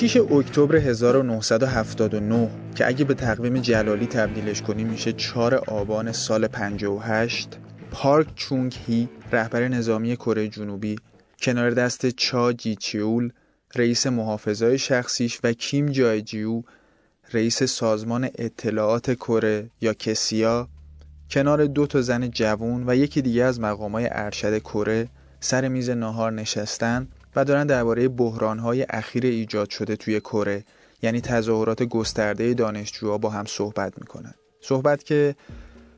26 اکتبر 1979 که اگه به تقویم جلالی تبدیلش کنیم میشه 4 آبان سال 58 پارک چونگ هی رهبر نظامی کره جنوبی کنار دست چا جیچیول رئیس محافظای شخصیش و کیم جایجیو رئیس سازمان اطلاعات کره یا کسیا کنار دو تا زن جوون و یکی دیگه از مقامای ارشد کره سر میز ناهار نشستن و دارن درباره بحرانهای اخیر ایجاد شده توی کره یعنی تظاهرات گسترده دانشجوها با هم صحبت می‌کنن. صحبت که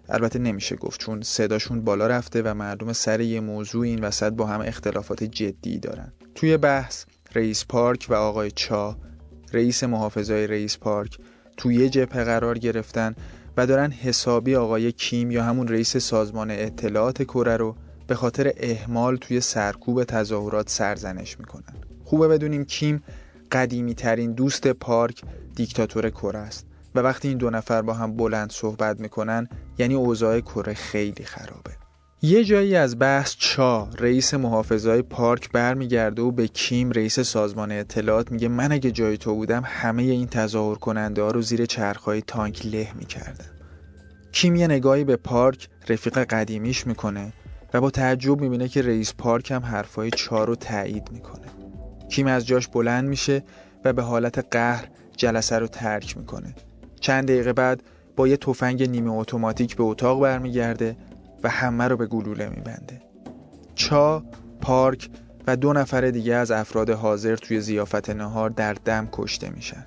البته نمیشه گفت چون صداشون بالا رفته و مردم سر یه موضوع این وسط با هم اختلافات جدی دارن. توی بحث رئیس پارک و آقای چا رئیس محافظای رئیس پارک توی یه جبهه قرار گرفتن و دارن حسابی آقای کیم یا همون رئیس سازمان اطلاعات کره رو به خاطر اهمال توی سرکوب تظاهرات سرزنش می‌کنن. خوبه بدونیم کیم قدیمی ترین دوست پارک دیکتاتور کره است و وقتی این دو نفر با هم بلند صحبت می‌کنن یعنی اوضاع کره خیلی خرابه. یه جایی از بحث چا رئیس محافظای پارک برمیگرده و به کیم رئیس سازمان اطلاعات میگه من اگه جای تو بودم همه این تظاهر کننده ها رو زیر چرخهای تانک له می‌کردم. کیم یه نگاهی به پارک رفیق قدیمیش می‌کنه و با تعجب می‌بینه که رئیس پارک هم حرفای چا رو تایید می‌کنه. کیم از جاش بلند میشه و به حالت قهر جلسه رو ترک می‌کنه. چند دقیقه بعد با یه تفنگ نیمه اتوماتیک به اتاق برمیگرده و همه رو به گلوله میبنده. چا، پارک و دو نفر دیگه از افراد حاضر توی زیافت نهار در دم کشته میشن.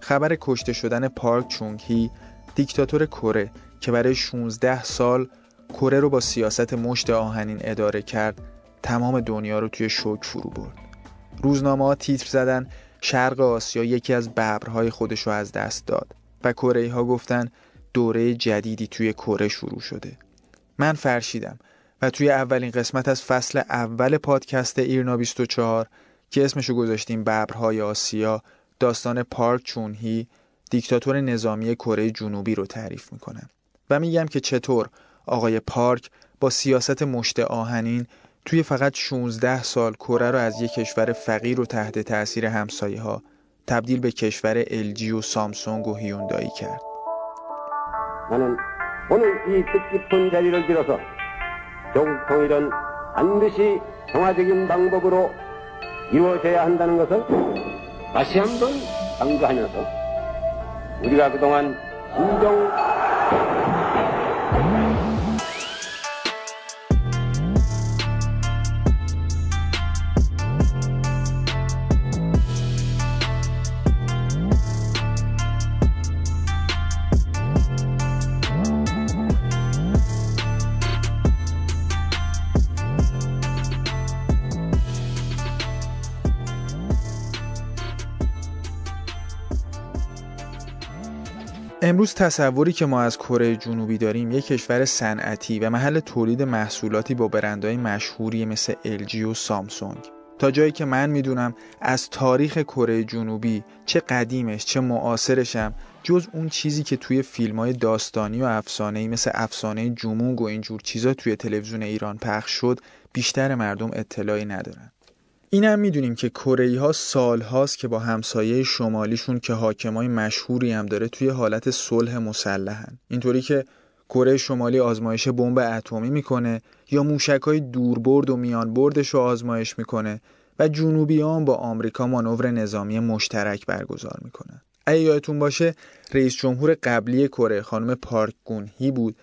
خبر کشته شدن پارک چونگ هی دیکتاتور کره که برای 16 سال کره رو با سیاست مشت آهنین اداره کرد. تمام دنیا رو توی شوک فرو برد. روزنامه ها تیتر زدن شرق آسیا یکی از ببرهای خودش رو از دست داد و کره ها گفتن دوره جدیدی توی کره شروع شده. من فرشیدم و توی اولین قسمت از فصل اول پادکست ایرنا 24 که اسمشو گذاشتیم ببرهای آسیا داستان پارک چونهی دیکتاتور نظامی کره جنوبی رو تعریف می‌کنم. و میگم که چطور آقای پارک با سیاست مشت آهنین توی فقط 16 سال کره رو از یک کشور فقیر و تحت تأثیر همسایه ها تبدیل به کشور LG و سامسونگ و هیوندایی کرد. 나는 오늘 이 뜻깊은 자리를 빌어서 조국 통일은 반드시 평화적인 방법으로 이루어져야 한다는 것을 다시 한번 강조하면서 우리가 그동안 진정 امروز تصوری که ما از کره جنوبی داریم یک کشور صنعتی و محل تولید محصولاتی با برندهای مشهوری مثل LG و سامسونگ. تا جایی که من می‌دونم از تاریخ کره جنوبی چه قدیمش چه معاصرشم جز اون چیزی که توی فیلم های داستانی و افسانه‌ای مثل افسانه جمونگ و اینجور چیزا توی تلویزیون ایران پخش شد بیشتر مردم اطلاعی ندارن. اینم می‌دونیم که کره ها سال هاست که با همسایه شمالیشون که حاکمای مشهوری هم داره توی حالت صلح مسلحن. اینطوری که کره شمالی آزمایش بمب اتمی می‌کنه یا موشک های دوربرد و میان بردش رو آزمایش می‌کنه و جنوبی هم با آمریکا مانور نظامی مشترک برگزار می‌کنن. اگه یادتون باشه رئیس جمهور قبلی کره خانم پارک گون هی بود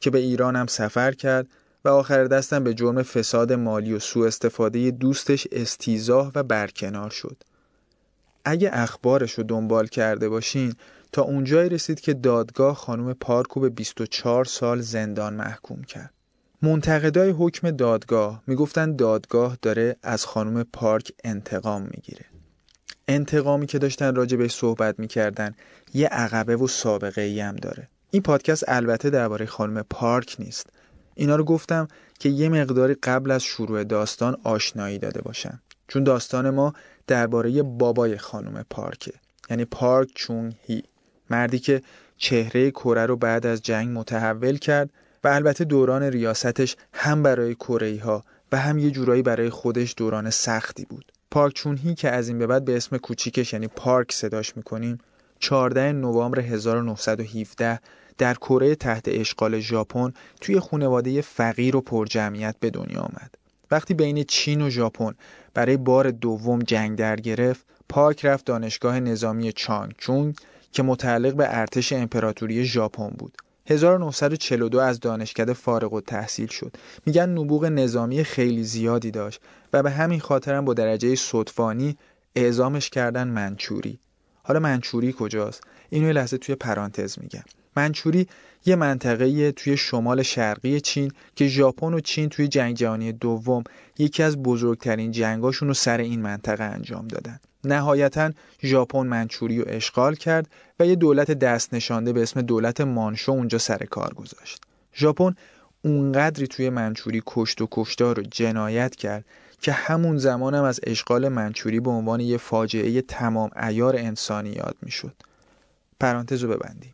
که به ایران هم سفر کرد و آخر دستم به جرم فساد مالی و سوء استفاده دوستش استیزاه و برکنار شد. اگه اخبارش رو دنبال کرده باشین تا اونجایی رسید که دادگاه خانم پارکو به 24 سال زندان محکوم کرد. منتقدای حکم دادگاه می‌گفتن دادگاه داره از خانم پارک انتقام می‌گیره. انتقامی که داشتن راجع به صحبت می‌کردن یه عقبه و سابقه ای هم داره. این پادکست البته درباره خانم پارک نیست اینا رو گفتم که یه مقداری قبل از شروع داستان آشنایی داده باشم چون داستان ما درباره بابای خانم پارکه. یعنی پارک چون هی. مردی که چهره کره رو بعد از جنگ متحول کرد و البته دوران ریاستش هم برای کره ها و هم یه جورایی برای خودش دوران سختی بود. پارک چونهی که از این به بعد به اسم کوچیکش یعنی پارک صداش می‌کنیم 14 نوامبر 1917 در کره تحت اشغال ژاپن توی خانواده فقیر و پرجمعیت به دنیا آمد. وقتی بین چین و ژاپن برای بار دوم جنگ در گرفت، پارک رفت دانشگاه نظامی چانگچونگ که متعلق به ارتش امپراتوری ژاپن بود. 1942 از دانشکده فارغ و تحصیل شد. میگن نبوغ نظامی خیلی زیادی داشت و به همین خاطرم با درجه صدفانی اعزامش کردن منچوری. حالا منچوری کجاست؟ اینو لحظه توی پرانتز میگم. منچوری یه منطقه توی شمال شرقی چین که ژاپن و چین توی جنگ جهانی دوم یکی از بزرگترین جنگاشون رو سر این منطقه انجام دادن. نهایتا ژاپن منچوری رو اشغال کرد و یه دولت دست نشانده به اسم دولت مانشو اونجا سر کار گذاشت. ژاپن اونقدری توی منچوری کشت و کشتار رو جنایت کرد که همون زمان هم از اشغال منچوری به عنوان یه فاجعه تمام ایار انسانی یاد می‌شد. پرانتز رو ببندیم.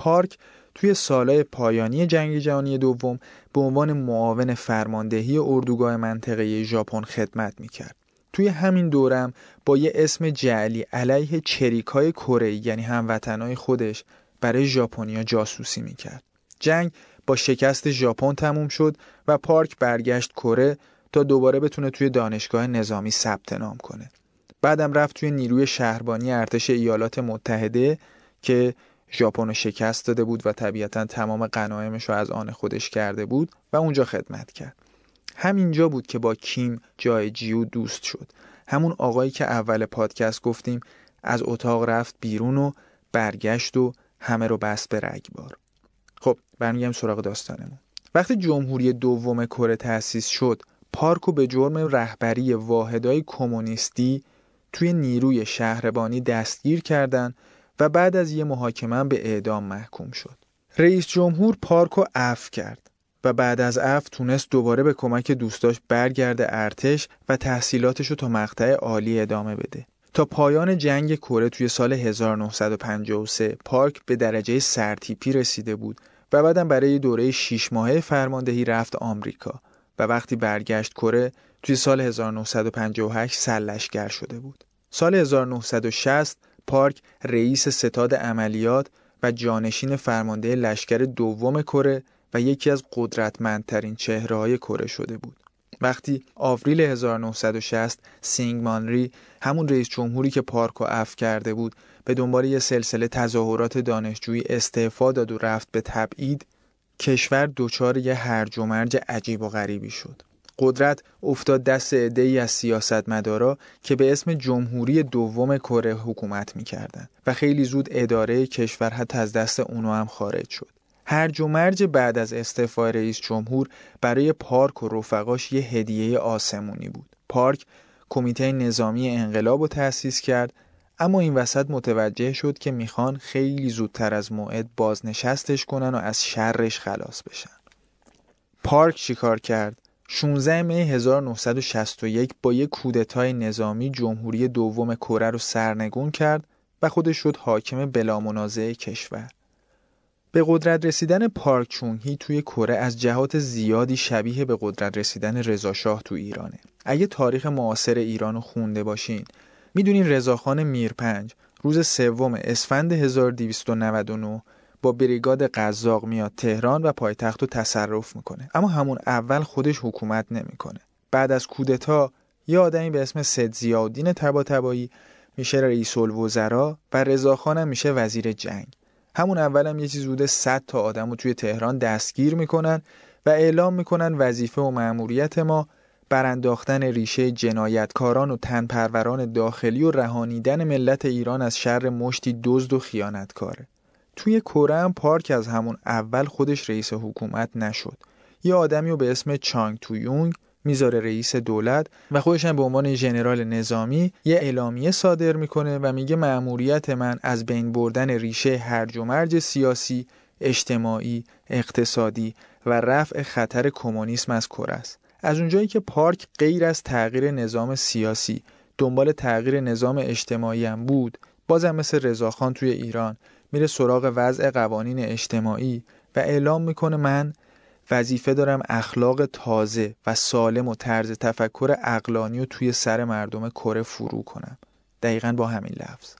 پارک توی سالهای پایانی جنگ جهانی دوم به عنوان معاون فرماندهی اردوگاه منطقه ژاپن خدمت می‌کرد. توی همین دورم با یه اسم جعلی علیه چریکای کره یعنی هموطنای خودش برای ژاپنیا جاسوسی می‌کرد. جنگ با شکست ژاپن تموم شد و پارک برگشت کره تا دوباره بتونه توی دانشگاه نظامی ثبت نام کنه. بعدم رفت توی نیروی شهربانی ارتش ایالات متحده که ژاپن رو شکست داده بود و طبیعتا تمام غنایمش رو از آن خودش کرده بود و اونجا خدمت کرد. همینجا بود که با کیم جای جیو دوست شد. همون آقایی که اول پادکست گفتیم از اتاق رفت بیرون و برگشت و همه رو بست به رگبار خب برمیگم سراغ داستانمون. وقتی جمهوری دوم کره تأسیس شد پارکو به جرم رهبری واحدهای کمونیستی توی نیروی شهربانی دستگیر کردند و بعد از یه محاکمه به اعدام محکوم شد. رئیس جمهور پارکو عفو کرد و بعد از عفو تونست دوباره به کمک دوستاش برگرده ارتش و تحصیلاتش رو تا مقطع عالی ادامه بده. تا پایان جنگ کره توی سال 1953 پارک به درجه سرتیپی رسیده بود و بعدم برای دوره 6 ماهه فرماندهی رفت آمریکا و وقتی برگشت کره توی سال 1958 سرلشگر شده بود. سال 1960 پارک رئیس ستاد عملیات و جانشین فرمانده لشکر دوم کره و یکی از قدرتمندترین چهره های کره شده بود. وقتی آوریل 1960 سینگمان ری همون رئیس جمهوری که پارک و عفو کرده بود به دنبال یه سلسله تظاهرات دانشجویی استعفا داد و رفت به تبعید کشور دچار یه هرج و مرج عجیب و غریبی شد. قدرت افتاد دست ای از سیاستمدارا که به اسم جمهوری دوم کره حکومت می‌کردند و خیلی زود اداره کشور حتی از دست اونو هم خارج شد. هرج و مرج بعد از استعفای رئیس جمهور برای پارک و رفقاش یه هدیه آسمونی بود. پارک کمیته نظامی انقلاب رو تأسیس کرد اما این وسط متوجه شد که می‌خوان خیلی زودتر از موعد بازنشستش کنن و از شرش خلاص بشن. پارک چیکار کرد؟ 16 می 1961 با یک کودتای نظامی جمهوری دوم کره رو سرنگون کرد و خودش شد حاکم بلا منازعه کشور. به قدرت رسیدن پارک چونهی توی کره از جهات زیادی شبیه به قدرت رسیدن رضاشاه تو ایرانه. اگه تاریخ معاصر ایران رو خونده باشین می‌دونین رضاخان میرپنج روز سوم اسفند 1299 با بریگاد قزاق میاد تهران و پایتخت رو تصرف می‌کنه. اما همون اول خودش حکومت نمی‌کنه. بعد از کودتا یه آدمی به اسم سید زیادین تباتبایی میشه رئیس الوزراء و رضاخان میشه وزیر جنگ. همون اول هم یه چیز بوده 100 تا آدم رو توی تهران دستگیر می‌کنن و اعلام می‌کنن وظیفه و مأموریت ما برانداختن ریشه جنایتکاران و تنپروران داخلی و رهانیدن ملت ایران از شر مشتی دزد و خیانتکاره. توی کره هم پارک از همون اول خودش رئیس حکومت نشد یه آدمی رو به اسم چانگ تویونگ می‌ذاره رئیس دولت و خودش هم به عنوان ژنرال نظامی یه اعلامیه صادر می‌کنه و میگه مأموریت من از بین بردن ریشه هرج و مرج سیاسی، اجتماعی، اقتصادی و رفع خطر کمونیسم از کره است. از اونجایی که پارک غیر از تغییر نظام سیاسی دنبال تغییر نظام اجتماعی هم بود بازم مثل رضاخان توی ایران میره سراغ وضع قوانین اجتماعی و اعلام می‌کنه من وظیفه دارم اخلاق تازه و سالم و طرز تفکر اقلانی و توی سر مردم کره فرو کنم. دقیقا با همین لفظ.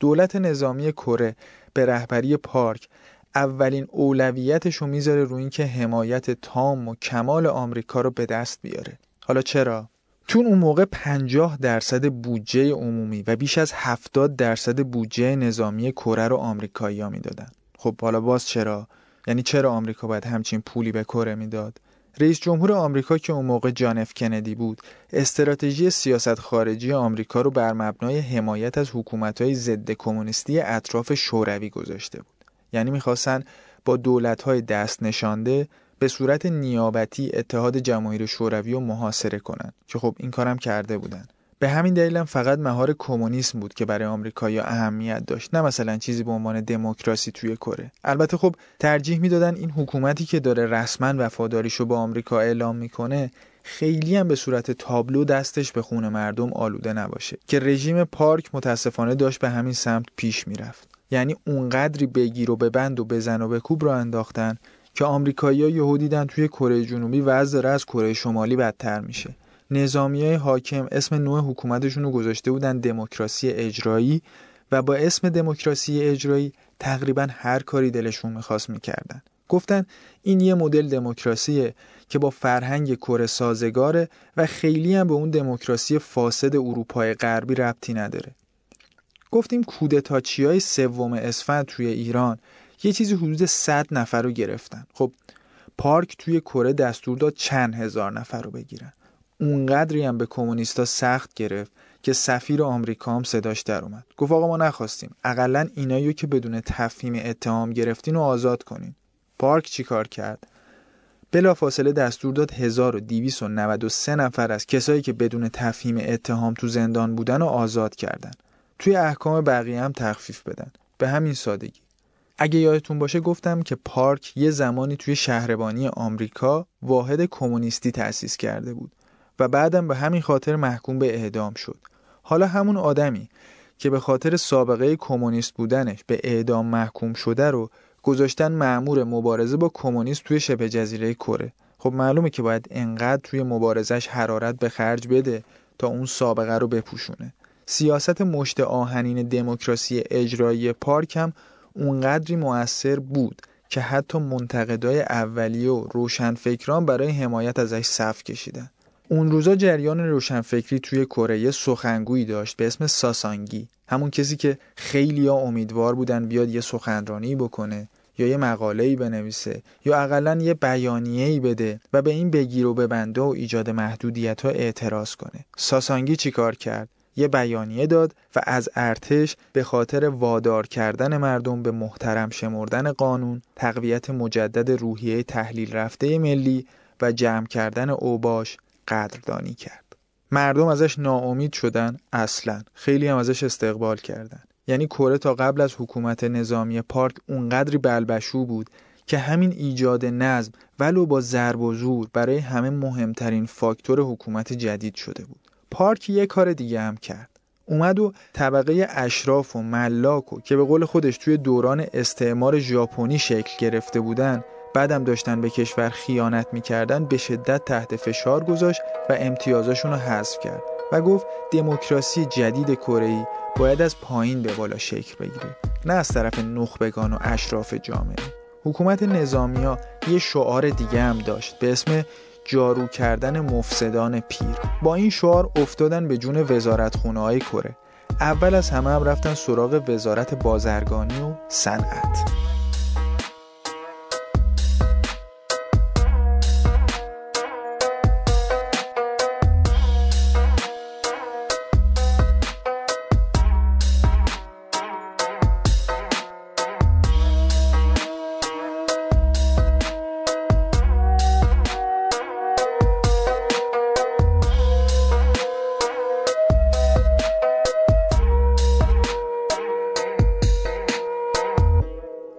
دولت نظامی کره به رهبری پارک اولین اولویتش رو می‌ذاره روی اینکه حمایت تام و کمال آمریکا رو به دست بیاره. حالا چرا؟ چون اون موقع 50 درصد بودجه عمومی و بیش از 70 درصد بودجه نظامی کره رو آمریکایی‌ها می‌دادن. خب حالا باز چرا؟ یعنی چرا آمریکا باید همچین پولی به کره می‌داد؟ رئیس جمهور آمریکا که اون موقع جان اف کندی بود استراتژی سیاست خارجی آمریکا رو بر مبنای حمایت از حکومت‌های ضد کمونیستی اطراف شوروی گذاشته بود. یعنی می‌خواستن با دولت‌های دست نشانده به صورت نیابتی اتحاد جماهیر شوروی رو محاصره کنند که خب این کارم کرده بودن. به همین دلیلم فقط مهار کمونیسم بود که برای آمریکایی اهمیت داشت نه مثلا چیزی به عنوان دموکراسی توی کره. البته خب ترجیح می‌دادن این حکومتی که داره رسما وفاداریشو با آمریکا اعلام می‌کنه خیلی هم به صورت تابلو دستش به خون مردم آلوده نباشه. که رژیم پارک متاسفانه داشت به همین سمت پیش می‌رفت. یعنی اونقدری بگیر و ببند و بزن و بکوب را انداختن که آمریکایی‌ها یهو دیدن توی کره جنوبی وضع داره از کره شمالی بدتر میشه. نظامی های حاکم اسم نوع حکومتشون رو گذاشته بودن دموکراسی اجرایی و با اسم دموکراسی اجرایی تقریبا هر کاری دلشون می‌خواست می‌کردن. گفتن این یه مدل دموکراسیه که با فرهنگ کره سازگاره و خیلی هم به اون دموکراسی فاسد اروپای غربی ربطی نداره. گفتیم کودتاچی های سوم اسفند توی ایران یه چیزی حدود 100 نفر رو گرفتن. خب پارک توی کره دستور داد چند هزار نفر رو بگیرن. اونقدری هم به کمونیستا سخت گرفت که سفیر آمریکا هم صداش در اومد. گفت آقا ما نخواستیم. اقلا اینایو که بدون تفهیم اتهام گرفتین و آزاد کنین. پارک چیکار کرد؟ بلافاصله دستور داد 1293 نفر از کسایی که بدون تفهیم اتهام تو زندان بودن و آزاد کردن. توی احکام بقیه هم تخفیف بدن. به همین سادگی. اگه یادتون باشه گفتم که پارک یه زمانی توی شهربانی آمریکا واحد کمونیستی تأسیس کرده بود و بعدم به همین خاطر محکوم به اعدام شد. حالا همون آدمی که به خاطر سابقه کمونیست بودنش به اعدام محکوم شده رو گذاشتن معمور مبارزه با کمونیست توی شبه جزیره کره. خب معلومه که باید انقدر توی مبارزش حرارت به خرج بده تا اون سابقه رو بپوشونه. سیاست مشت آهنین دموکراسی اجرایی پارک هم اونقدری موثر بود که حتی منتقدای اولیه و روشنفکران برای حمایت ازش صف کشیدن. اون روزا جریان روشنفکری توی کره سخنگویی داشت به اسم ساسانگی. همون کسی که خیلی ها امیدوار بودن بیاد یه سخنرانی بکنه یا یه مقاله‌ای بنویسه یا اقلا یه بیانیه‌ای بده و به این بگیر و ببنده و ایجاد محدودیت ها اعتراض کنه. ساسانگی چیکار کرد؟ یه بیانیه داد و از ارتش به خاطر وادار کردن مردم به محترم شمردن قانون تقویت مجدد روحیه تحلیل رفته ملی و جمع کردن اوباش قدردانی کرد. مردم ازش ناامید شدن اصلا. خیلی هم ازش استقبال کردن. یعنی کره تا قبل از حکومت نظامی پارک اونقدری بلبشو بود که همین ایجاد نظم ولو با ضرب و زور برای همه مهمترین فاکتور حکومت جدید شده بود. پارک یه کار دیگه هم کرد. اومد و طبقه اشراف و ملاک و که به قول خودش توی دوران استعمار ژاپنی شکل گرفته بودن بعدم داشتن به کشور خیانت می‌کردن به شدت تحت فشار گذاشت و امتیازاشون رو حذف کرد و گفت دموکراسی جدید کره باید از پایین به بالا شکل بگیره نه از طرف نخبگان و اشراف جامعه. حکومت نظامی یه شعار دیگه هم داشت به اسم جارو کردن مفسدان پیر. با این شعار افتادن به جون وزارت خونه های کره. اول از همه هم رفتن سراغ وزارت بازرگانی و صنعت.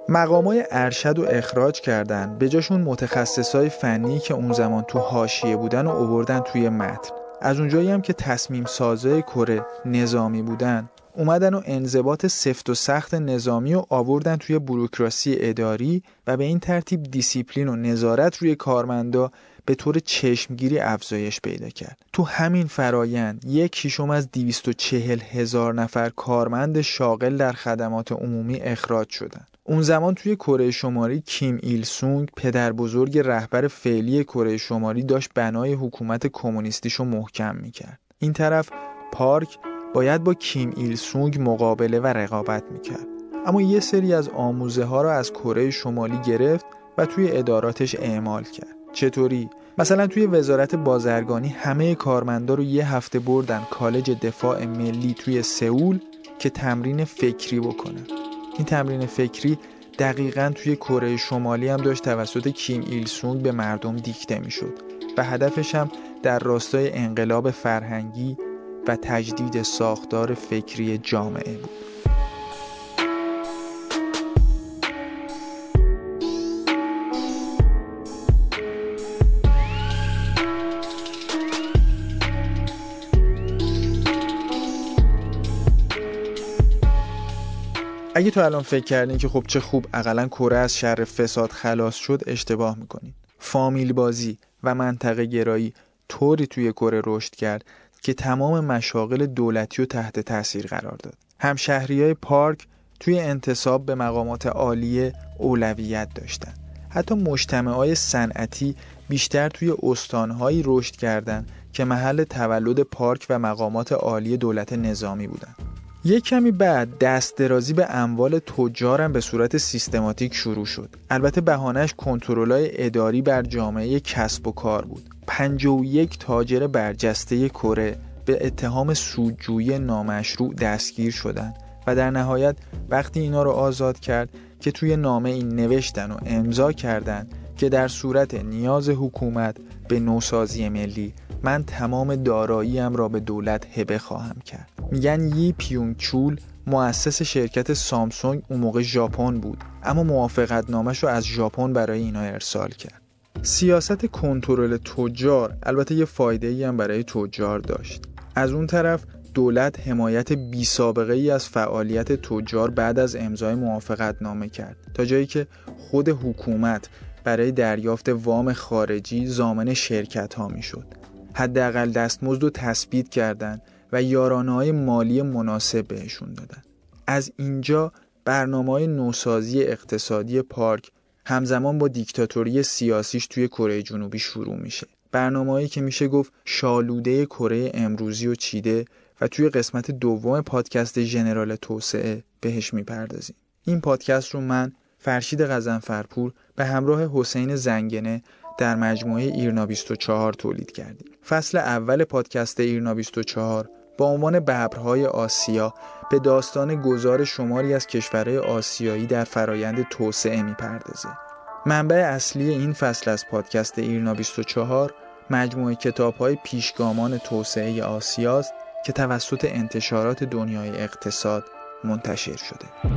مقامای ارشد و اخراج کردن به جاشون متخصصای فنی که اون زمان تو حاشیه بودن و اووردن توی متن. از اونجایی هم که تصمیم سازای کره نظامی بودن. اومدن و انضباط سفت و سخت نظامی و آوردن توی بروکراسی اداری و به این ترتیب دیسیپلین و نظارت روی کارمندا به طور چشمگیری افزایش پیدا کرد. تو همین فرایند یک شیشم از 240 هزار نفر کارمند شاغل در خدمات عمومی اخراج شدند اون زمان توی کره شمالی کیم ایل سونگ پدر بزرگ رهبر فعلی کره شمالی داشت بنای حکومت کمونیستیشو محکم می‌کرد. این طرف پارک باید با کیم ایل سونگ مقابله و رقابت می‌کرد. اما یه سری از آموزه ها را از کره شمالی گرفت و توی اداراتش اعمال کرد. چطوری؟ مثلا توی وزارت بازرگانی همه کارمندا رو یه هفته بردن کالج دفاع ملی توی سئول که تمرین فکری بکنن. این تمرین فکری دقیقا توی کره شمالی هم داشت توسط کیم ایل سونگ به مردم دیکته می‌شد و هدفش هم در راستای انقلاب فرهنگی و تجدید ساختار فکری جامعه بود. اگه تو الان فکر کردین که خب چه خوب اقلا کره از شر فساد خلاص شد اشتباه می‌کنین فامیل بازی و منطقه گرایی طوری توی کره رشد کرد که تمام مشاغل دولتی و تحت تاثیر قرار داد. همشهری های پارک توی انتصاب به مقامات عالیه اولویت داشتن. حتی های صنعتی بیشتر توی استانهایی رشد کردند که محل تولد پارک و مقامات عالی دولت نظامی بودند. یک کمی بعد دست درازی به اموال تجارم به صورت سیستماتیک شروع شد. البته بهانش کنترلای اداری بر جامعه کسب و کار بود. 51 تاجر برجسته کره به اتهام سودجویی نامشروع دستگیر شدند و در نهایت وقتی اینا رو آزاد کرد که توی نامه این نوشتن و امضا کردند که در صورت نیاز حکومت به نوسازی ملی من تمام داراییم را به دولت هبه خواهم کرد میگن یی پیونگ چول مؤسس شرکت سامسونگ اون موقع ژاپن بود اما موافقت نامش رو از ژاپن برای اینا ارسال کرد سیاست کنترل تجار البته یه فایده ای هم برای تجار داشت از اون طرف دولت حمایت بی سابقه ای از فعالیت تجار بعد از امضای موافقت نامه کرد تا جایی که خود حکومت برای دریافت وام خارجی زامن شرکت ها می. حداقل دستمزد رو تثبیت کردند و یارانه های مالی مناسب بهشون دادن. از اینجا برنامه های نوسازی اقتصادی پارک همزمان با دیکتاتوری سیاسیش توی کره جنوبی شروع میشه. برنامه‌ای که میشه گفت شالوده کره امروزی و چیده و توی قسمت دوم پادکست ژنرال توسعه بهش می‌پردازیم. این پادکست رو من فرشید غزنفرپور به همراه حسین زنگنه در مجموعه ایرنا 24 تولید کردیم. فصل اول پادکست ایرنا 24 با عنوان ببرهای آسیا به داستان گذار شماری از کشورهای آسیایی در فرایند توسعه می‌پردازه. منبع اصلی این فصل از پادکست ایرنا 24 مجموعه کتاب های پیشگامان توسعه آسیاست که توسط انتشارات دنیای اقتصاد منتشر شده.